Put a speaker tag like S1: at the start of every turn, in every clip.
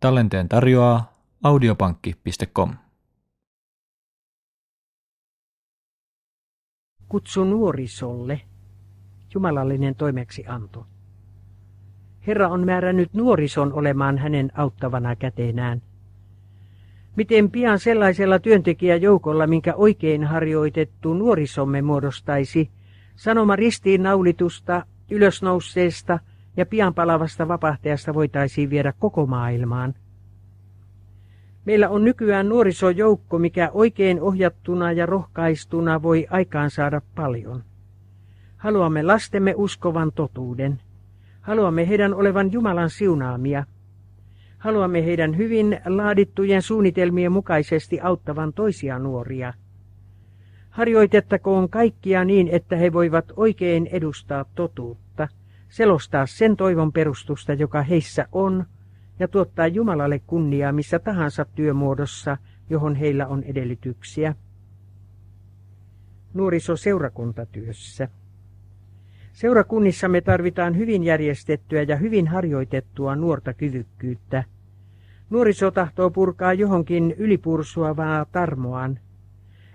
S1: Tallenteen tarjoaa audiopankki.com.
S2: Kutsu nuorisolle. Jumalallinen toimeksianto. Herra on määrännyt nuorison olemaan hänen auttavana käteenään. Miten pian sellaisella työntekijäjoukolla, minkä oikein harjoitettu nuorisomme muodostaisi, sanoma ristiin naulitusta, ylösnousseesta ja pian palavasta vapahtajasta voitaisiin viedä koko maailmaan. Meillä on nykyään nuorisojoukko, mikä oikein ohjattuna ja rohkaistuna voi aikaan saada paljon. Haluamme lastemme uskovan totuuden. Haluamme heidän olevan Jumalan siunaamia. Haluamme heidän hyvin laadittujen suunnitelmien mukaisesti auttavan toisia nuoria. Harjoitettakoon kaikkia niin, että he voivat oikein edustaa totuutta, selostaa sen toivon perustusta, joka heissä on, ja tuottaa Jumalalle kunniaa missä tahansa työmuodossa, johon heillä on edellytyksiä. Nuorisoseurakuntatyössä. Seurakunnissa me tarvitaan hyvin järjestettyä ja hyvin harjoitettua nuorta kyvykkyyttä. Nuoriso tahtoo purkaa johonkin ylipursuavaa tarmoaan.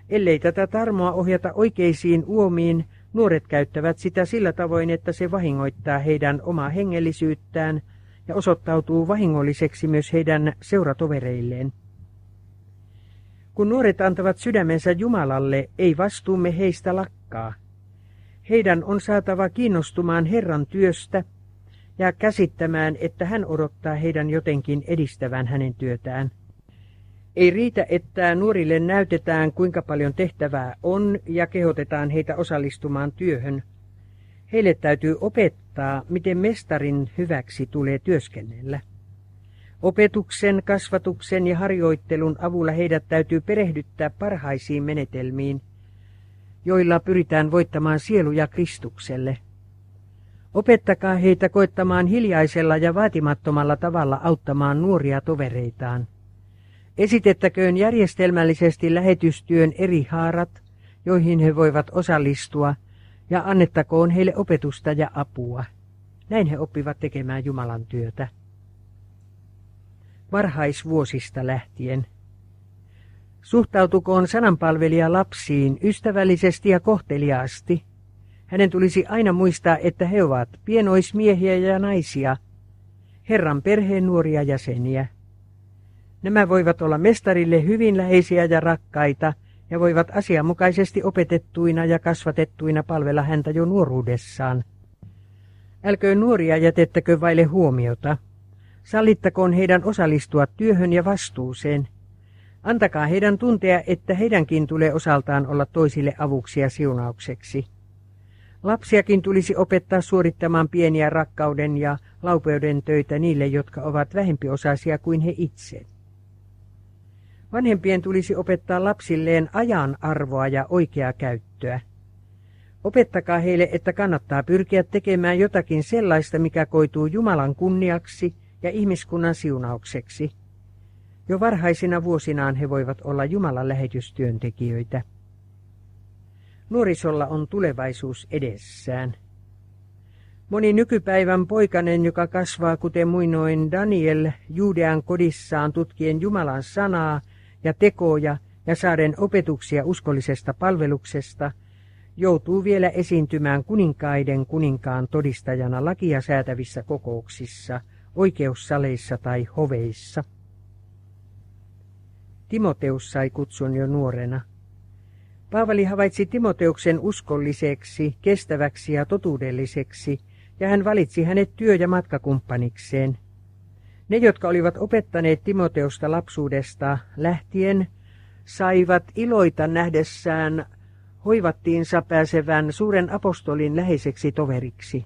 S2: Ellei tätä tarmoa ohjata oikeisiin uomiin, nuoret käyttävät sitä sillä tavoin, että se vahingoittaa heidän omaa hengellisyyttään ja osoittautuu vahingolliseksi myös heidän seuratovereilleen. Kun nuoret antavat sydämensä Jumalalle, ei vastuumme heistä lakkaa. Heidän on saatava kiinnostumaan Herran työstä ja käsittämään, että hän odottaa heidän jotenkin edistävän hänen työtään. Ei riitä, että nuorille näytetään, kuinka paljon tehtävää on ja kehotetaan heitä osallistumaan työhön. Heille täytyy opettaa, miten mestarin hyväksi tulee työskennellä. Opetuksen, kasvatuksen ja harjoittelun avulla heidät täytyy perehdyttää parhaisiin menetelmiin – joilla pyritään voittamaan sieluja Kristukselle. Opettakaa heitä koettamaan hiljaisella ja vaatimattomalla tavalla auttamaan nuoria tovereitaan. Esitettäköön järjestelmällisesti lähetystyön eri haarat, joihin he voivat osallistua, ja annettakoon heille opetusta ja apua. Näin he oppivat tekemään Jumalan työtä. Varhaisvuosista lähtien – Suhtautukoon sananpalvelija lapsiin ystävällisesti ja kohteliaasti. Hänen tulisi aina muistaa, että he ovat pienoismiehiä ja naisia, Herran perheen nuoria jäseniä. Nämä voivat olla mestarille hyvin läheisiä ja rakkaita ja voivat asianmukaisesti opetettuina ja kasvatettuina palvella häntä jo nuoruudessaan. Älköön nuoria jätettäkö vaille huomiota. Sallittakoon heidän osallistua työhön ja vastuuseen – Antakaa heidän tuntea, että heidänkin tulee osaltaan olla toisille avuksi ja siunaukseksi. Lapsiakin tulisi opettaa suorittamaan pieniä rakkauden ja laupeuden töitä niille, jotka ovat vähempiosaisia kuin he itse. Vanhempien tulisi opettaa lapsilleen ajan arvoa ja oikeaa käyttöä. Opettakaa heille, että kannattaa pyrkiä tekemään jotakin sellaista, mikä koituu Jumalan kunniaksi ja ihmiskunnan siunaukseksi – jo varhaisina vuosinaan he voivat olla Jumalan lähetystyöntekijöitä. Nuorisolla on tulevaisuus edessään. Moni nykypäivän poikanen, joka kasvaa kuten muinoin Daniel Juudean kodissaan tutkien Jumalan sanaa ja tekoja ja saaden opetuksia uskollisesta palveluksesta, joutuu vielä esiintymään kuninkaiden kuninkaan todistajana lakia säätävissä kokouksissa, oikeussaleissa tai hoveissa. Timoteus sai kutsun jo nuorena. Paavali havaitsi Timoteuksen uskolliseksi, kestäväksi ja totuudelliseksi, ja hän valitsi hänet työ- ja matkakumppanikseen. Ne, jotka olivat opettaneet Timoteusta lapsuudesta lähtien, saivat iloita nähdessään hoivattiinsa pääsevän suuren apostolin läheiseksi toveriksi.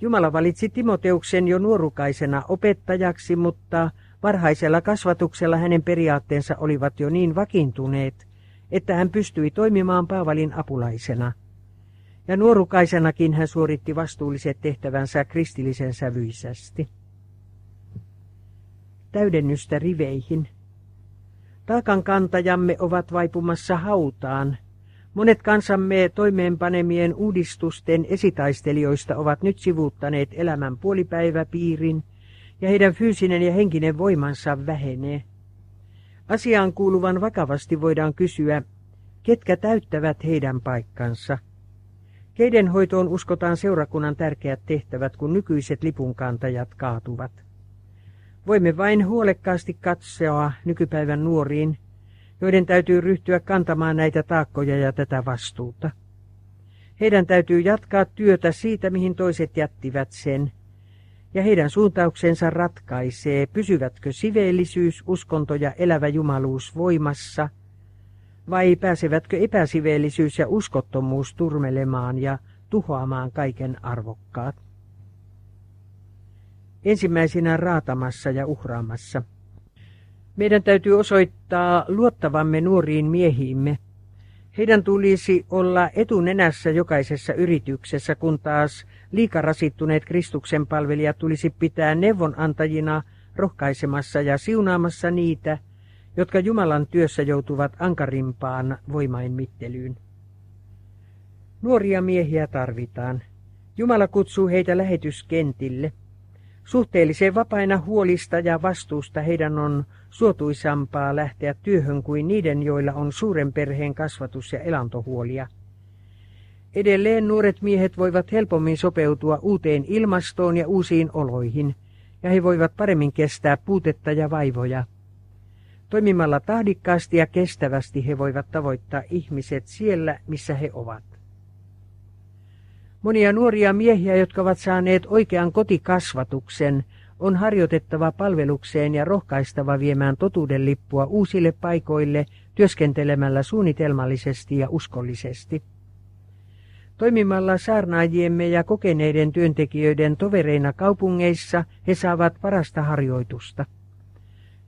S2: Jumala valitsi Timoteuksen jo nuorukaisena opettajaksi, mutta Varhaisella kasvatuksella hänen periaatteensa olivat jo niin vakiintuneet, että hän pystyi toimimaan Paavalin apulaisena. Ja nuorukaisenakin hän suoritti vastuulliset tehtävänsä kristillisen sävyisästi. Täydennystä riveihin. Taakan kantajamme ovat vaipumassa hautaan. Monet kansamme toimeenpanemien uudistusten esitaistelijoista ovat nyt sivuuttaneet elämän puolipäiväpiirin – ja heidän fyysinen ja henkinen voimansa vähenee. Asiaan kuuluvan vakavasti voidaan kysyä, ketkä täyttävät heidän paikkansa. Keiden hoitoon uskotaan seurakunnan tärkeät tehtävät, kun nykyiset lipunkantajat kaatuvat. Voimme vain huolekkaasti katsoa nykypäivän nuoriin, joiden täytyy ryhtyä kantamaan näitä taakkoja ja tätä vastuuta. Heidän täytyy jatkaa työtä siitä, mihin toiset jättivät sen, ja heidän suuntauksensa ratkaisee, pysyvätkö siveellisyys, uskonto ja elävä jumaluus voimassa, vai pääsevätkö epäsiveellisyys ja uskottomuus turmelemaan ja tuhoamaan kaiken arvokkaat. Ensimmäisenä raatamassa ja uhraamassa. Meidän täytyy osoittaa luottavamme nuoriin miehiimme. Heidän tulisi olla etunenässä jokaisessa yrityksessä, kun taas liikarasittuneet Kristuksen palvelijat tulisi pitää neuvonantajina rohkaisemassa ja siunaamassa niitä, jotka Jumalan työssä joutuvat ankarimpaan voimainmittelyyn. Nuoria miehiä tarvitaan. Jumala kutsuu heitä lähetyskentille. Suhteellisen vapaina huolista ja vastuusta heidän on suotuisampaa lähteä työhön kuin niiden, joilla on suuren perheen kasvatus- ja elantohuolia. Edelleen nuoret miehet voivat helpommin sopeutua uuteen ilmastoon ja uusiin oloihin, ja he voivat paremmin kestää puutetta ja vaivoja. Toimimalla tahdikkaasti ja kestävästi he voivat tavoittaa ihmiset siellä, missä he ovat. Monia nuoria miehiä, jotka ovat saaneet oikean kotikasvatuksen, on harjoitettava palvelukseen ja rohkaistava viemään totuuden lippua uusille paikoille työskentelemällä suunnitelmallisesti ja uskollisesti. Toimimalla saarnaajiemme ja kokeneiden työntekijöiden tovereina kaupungeissa he saavat parasta harjoitusta.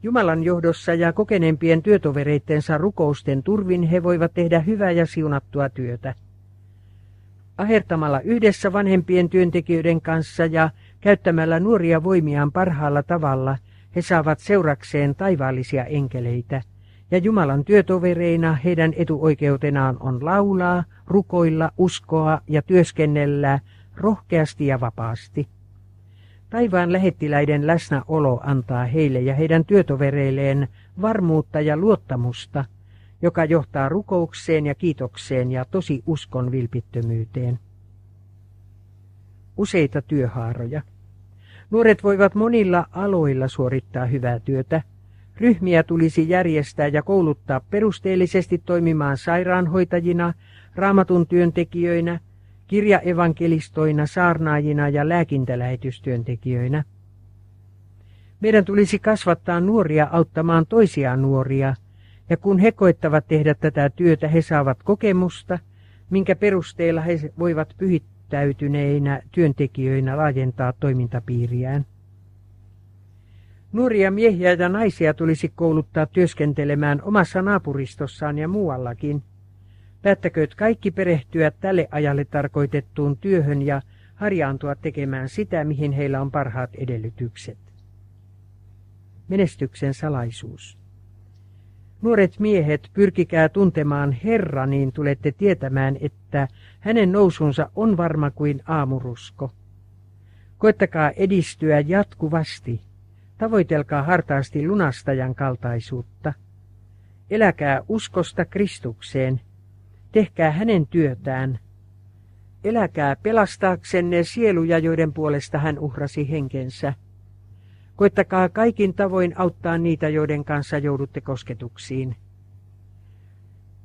S2: Jumalan johdossa ja kokeneempien työtovereittensa rukousten turvin he voivat tehdä hyvää ja siunattua työtä. Ahertamalla yhdessä vanhempien työntekijöiden kanssa ja käyttämällä nuoria voimiaan parhaalla tavalla he saavat seurakseen taivaallisia enkeleitä, ja Jumalan työtovereina heidän etuoikeutenaan on laulaa, rukoilla, uskoa ja työskennellä rohkeasti ja vapaasti. Taivaan lähettiläiden läsnäolo antaa heille ja heidän työtovereilleen varmuutta ja luottamusta, joka johtaa rukoukseen ja kiitokseen ja tosi uskon vilpittömyyteen. Useita työhaaroja. Nuoret voivat monilla aloilla suorittaa hyvää työtä. Ryhmiä tulisi järjestää ja kouluttaa perusteellisesti toimimaan sairaanhoitajina, raamatun työntekijöinä, kirjaevankelistoina, saarnaajina ja lääkintälähetystyöntekijöinä. Meidän tulisi kasvattaa nuoria auttamaan toisia nuoria, ja kun he koettavat tehdä tätä työtä, he saavat kokemusta, minkä perusteella he voivat pyhittäytyneinä työntekijöinä laajentaa toimintapiiriään. Nuoria miehiä ja naisia tulisi kouluttaa työskentelemään omassa naapuristossaan ja muuallakin – Päättäkööt kaikki perehtyä tälle ajalle tarkoitettuun työhön ja harjaantua tekemään sitä, mihin heillä on parhaat edellytykset. Menestyksen salaisuus. Nuoret miehet, pyrkikää tuntemaan Herra, niin tulette tietämään, että hänen nousunsa on varma kuin aamurusko. Koettakaa edistyä jatkuvasti. Tavoitelkaa hartaasti lunastajan kaltaisuutta. Eläkää uskosta Kristukseen tehkää hänen työtään. Eläkää pelastaaksenne sieluja, joiden puolesta hän uhrasi henkensä. Koittakaa kaikin tavoin auttaa niitä, joiden kanssa joudutte kosketuksiin.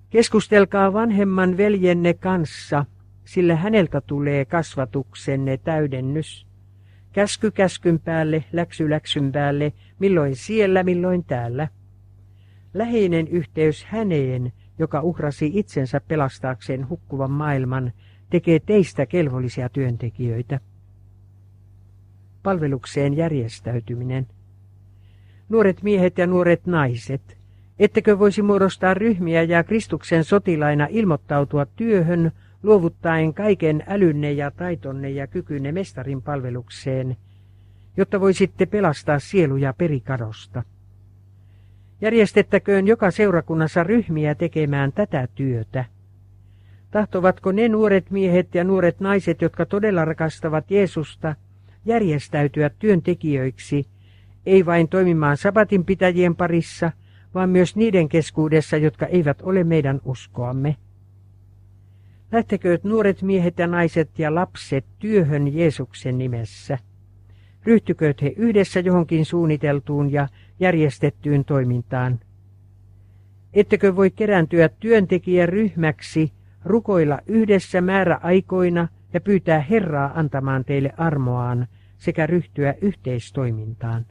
S2: Keskustelkaa vanhemman veljenne kanssa, sillä häneltä tulee kasvatuksenne täydennys. Käsky käskyn päälle, läksy läksyn päälle, milloin siellä, milloin täällä. Läheinen yhteys häneen joka uhrasi itsensä pelastaakseen hukkuvan maailman, tekee teistä kelvollisia työntekijöitä. Palvelukseen järjestäytyminen. Nuoret miehet ja nuoret naiset, ettekö voisi muodostaa ryhmiä ja Kristuksen sotilaina ilmoittautua työhön, luovuttaen kaiken älynne ja taitonne ja kykynne mestarin palvelukseen, jotta voisitte pelastaa sieluja perikadosta. Järjestettäköön joka seurakunnassa ryhmiä tekemään tätä työtä. Tahtovatko ne nuoret miehet ja nuoret naiset, jotka todella rakastavat Jeesusta, järjestäytyä työntekijöiksi ei vain toimimaan sabatin pitäjien parissa, vaan myös niiden keskuudessa, jotka eivät ole meidän uskoamme. Lähtekööt nuoret miehet ja naiset ja lapset työhön Jeesuksen nimessä. Ryhtykööt he yhdessä johonkin suunniteltuun ja järjestettyyn toimintaan. Ettekö voi kerääntyä työntekijäryhmäksi, rukoilla yhdessä määräaikoina ja pyytää Herraa antamaan teille armoaan sekä ryhtyä yhteistoimintaan.